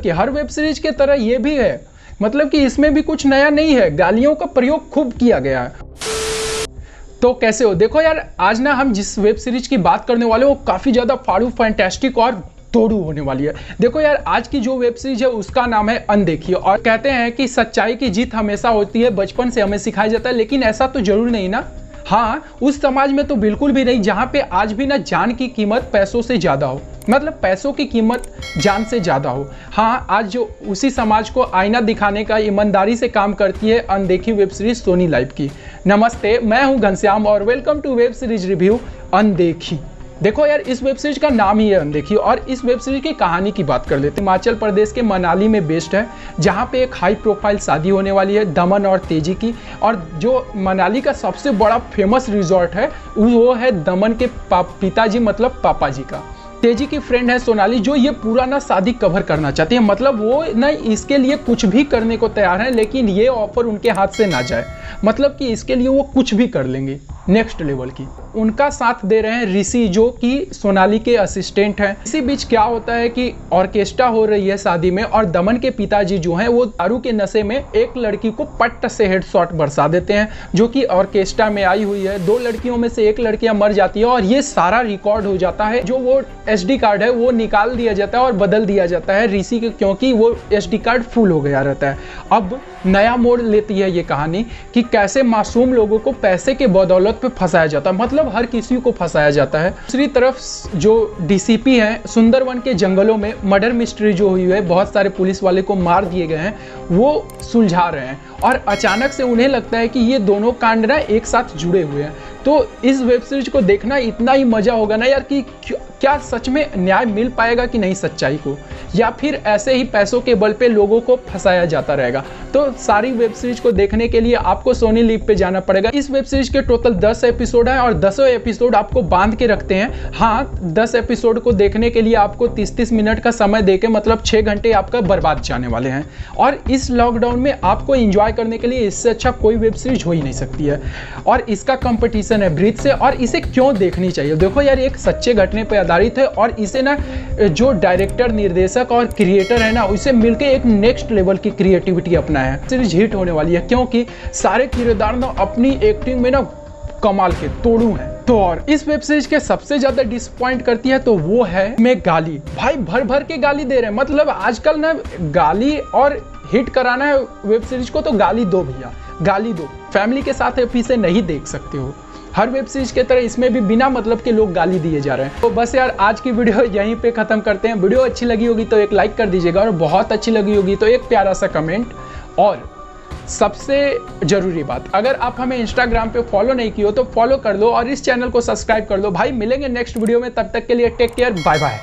कि हर web series के तरह ये भी है। मतलब कि इसमें भी कुछ नया नहीं है। गालियों का प्रयोग खूब किया गया है। तो कैसे हो? देखो यार, आज ना हम जिस वेब सीरीज़ की बात करने वाले वो काफ़ी ज़्यादा फाड़ू, फैंटेस्टिक और तोड़ू होने वाली है। देखो यार, आज की जो वेब सीरीज़ है, उसका नाम है अनदेखी। और कहते हैं कि सच्चाई की जीत हमेशा होती है, बचपन से हमें सिखाया जाता है, लेकिन ऐसा तो ज़रूर नहीं ना। हाँ उस समाज में तो बिल्कुल भी नहीं, जहाँ पे आज भी ना जान की कीमत पैसों से ज़्यादा हो। मतलब पैसों की कीमत जान से ज़्यादा हो। हाँ आज जो उसी समाज को आईना दिखाने का ईमानदारी से काम करती है अनदेखी वेब सीरीज़ सोनी लाइव की। नमस्ते, मैं हूँ घनश्याम और welcome to web series review Undekhi. देखो यार, इस वेब सीरीज़ का नाम ही है अनदेखी और इस वेब सीरीज़ की कहानी की बात कर लेते हैं। हिमाचल प्रदेश के मनाली में बेस्ड है, जहाँ पे एक हाई प्रोफ़ाइल शादी होने वाली है दमन और तेज़ी की और जो मनाली का सबसे बड़ा फ़ेमस रिजॉर्ट है, वो है दमन के पिताजी मतलब पापा जी का। तेज़ी की फ्रेंड है सोनाली, जो ये पूरा ना शादी कवर करना चाहती है। मतलब वो ना इसके लिए कुछ भी करने को तैयार है, लेकिन ये ऑफ़र उनके हाथ से ना जाए। मतलब कि इसके लिए वो कुछ भी कर लेंगे नेक्स्ट लेवल की। उनका साथ दे रहे हैं ऋषि, जो कि सोनाली के असिस्टेंट हैं। इसी बीच क्या होता है कि ऑर्केस्ट्रा हो रही है शादी में और दमन के पिताजी जो हैं, वो दारू के नशे में एक लड़की को पट्ट से हेडशॉट बरसा देते हैं, जो कि ऑर्केस्ट्रा में आई हुई है। दो लड़कियों में से एक लड़कियाँ मर जाती है और ये सारा रिकॉर्ड हो जाता है। जो वो एसडी कार्ड है, वो निकाल दिया जाता है और बदल दिया जाता है ऋषि के, क्योंकि वो एसडी कार्ड फुल हो गया रहता है। अब नया मोड़ लेती है ये कहानी कि कैसे मासूम लोगों को पैसे के बदौलत पे फंसाया जाता है। मतलब हर किसी को फंसाया जाता है। दूसरी तरफ़ जो डीसीपी हैं, सुंदरवन के जंगलों में मर्डर मिस्ट्री जो हुई है, बहुत सारे पुलिस वाले को मार दिए गए हैं, वो सुलझा रहे हैं। और अचानक से उन्हें लगता है कि ये दोनों कांड ना एक साथ जुड़े हुए हैं। तो इस वेब सीरीज़ को देखना इतना ही मज़ा होगा ना यार कि क्या सच में न्याय मिल पाएगा कि नहीं सच्चाई को? या फिर ऐसे ही पैसों के बल पे लोगों को फंसाया जाता रहेगा? तो सारी वेब सीरीज़ को देखने के लिए आपको सोनी लीव पे जाना पड़ेगा। इस वेब सीरीज़ के टोटल 10 एपिसोड हैं और दसों एपिसोड आपको बाँध के रखते हैं। हाँ 10 एपिसोड को देखने के लिए आपको 30-30 मिनट का समय देके मतलब 6 घंटे आपका बर्बाद जाने वाले हैं। और इस लॉकडाउन में आपको इंजॉय करने के लिए इससे अच्छा कोई वेब सीरीज़ हो ही नहीं सकती है। और इसका कंपटीशन है ब्रीथ से, और इसे क्यों देखनी चाहिए? देखो यार, एक सच्चे घटने पर आधारित है और इसे ना जो डायरेक्टर निर्देशक और क्रिएटर है ना, उसे मिलकर एक नेक्स्ट लेवल की क्रिएटिविटी अपना है। सीरीज़ हिट होने वाली है क्योंकि सारे किरदार ना अपनी एक्टिंग में ना कमाल के तोड़ू हैं। तो और इस वेब सीरीज़ के सबसे ज़्यादा डिसपॉइंट करती है तो वो है मैं गाली। भाई भर भर के गाली दे रहे हैं। मतलब आजकल ना गाली और हिट कराना है वेब सीरीज़ को तो गाली दो भैया। गाली दो। फैमिली के साथ इसे नहीं देख सकते हो। हर वेब सीरीज़ के तरह इसमें भी बिना मतलब के लोग गाली दिए जा रहे हैं। तो बस यार, आज की वीडियो यहीं पे खत्म करते हैं। वीडियो अच्छी लगी होगी तो एक लाइक कर दीजिएगा और बहुत अच्छी लगी होगी तो एक प्यारा सा कमेंट और सबसे ज़रूरी बात, अगर आप हमें इंस्टाग्राम पे फॉलो नहीं किए हो तो फॉलो कर लो और इस चैनल को सब्सक्राइब कर लो। भाई, मिलेंगे नेक्स्ट वीडियो में, तब तक के लिए टेक केयर बाय बाय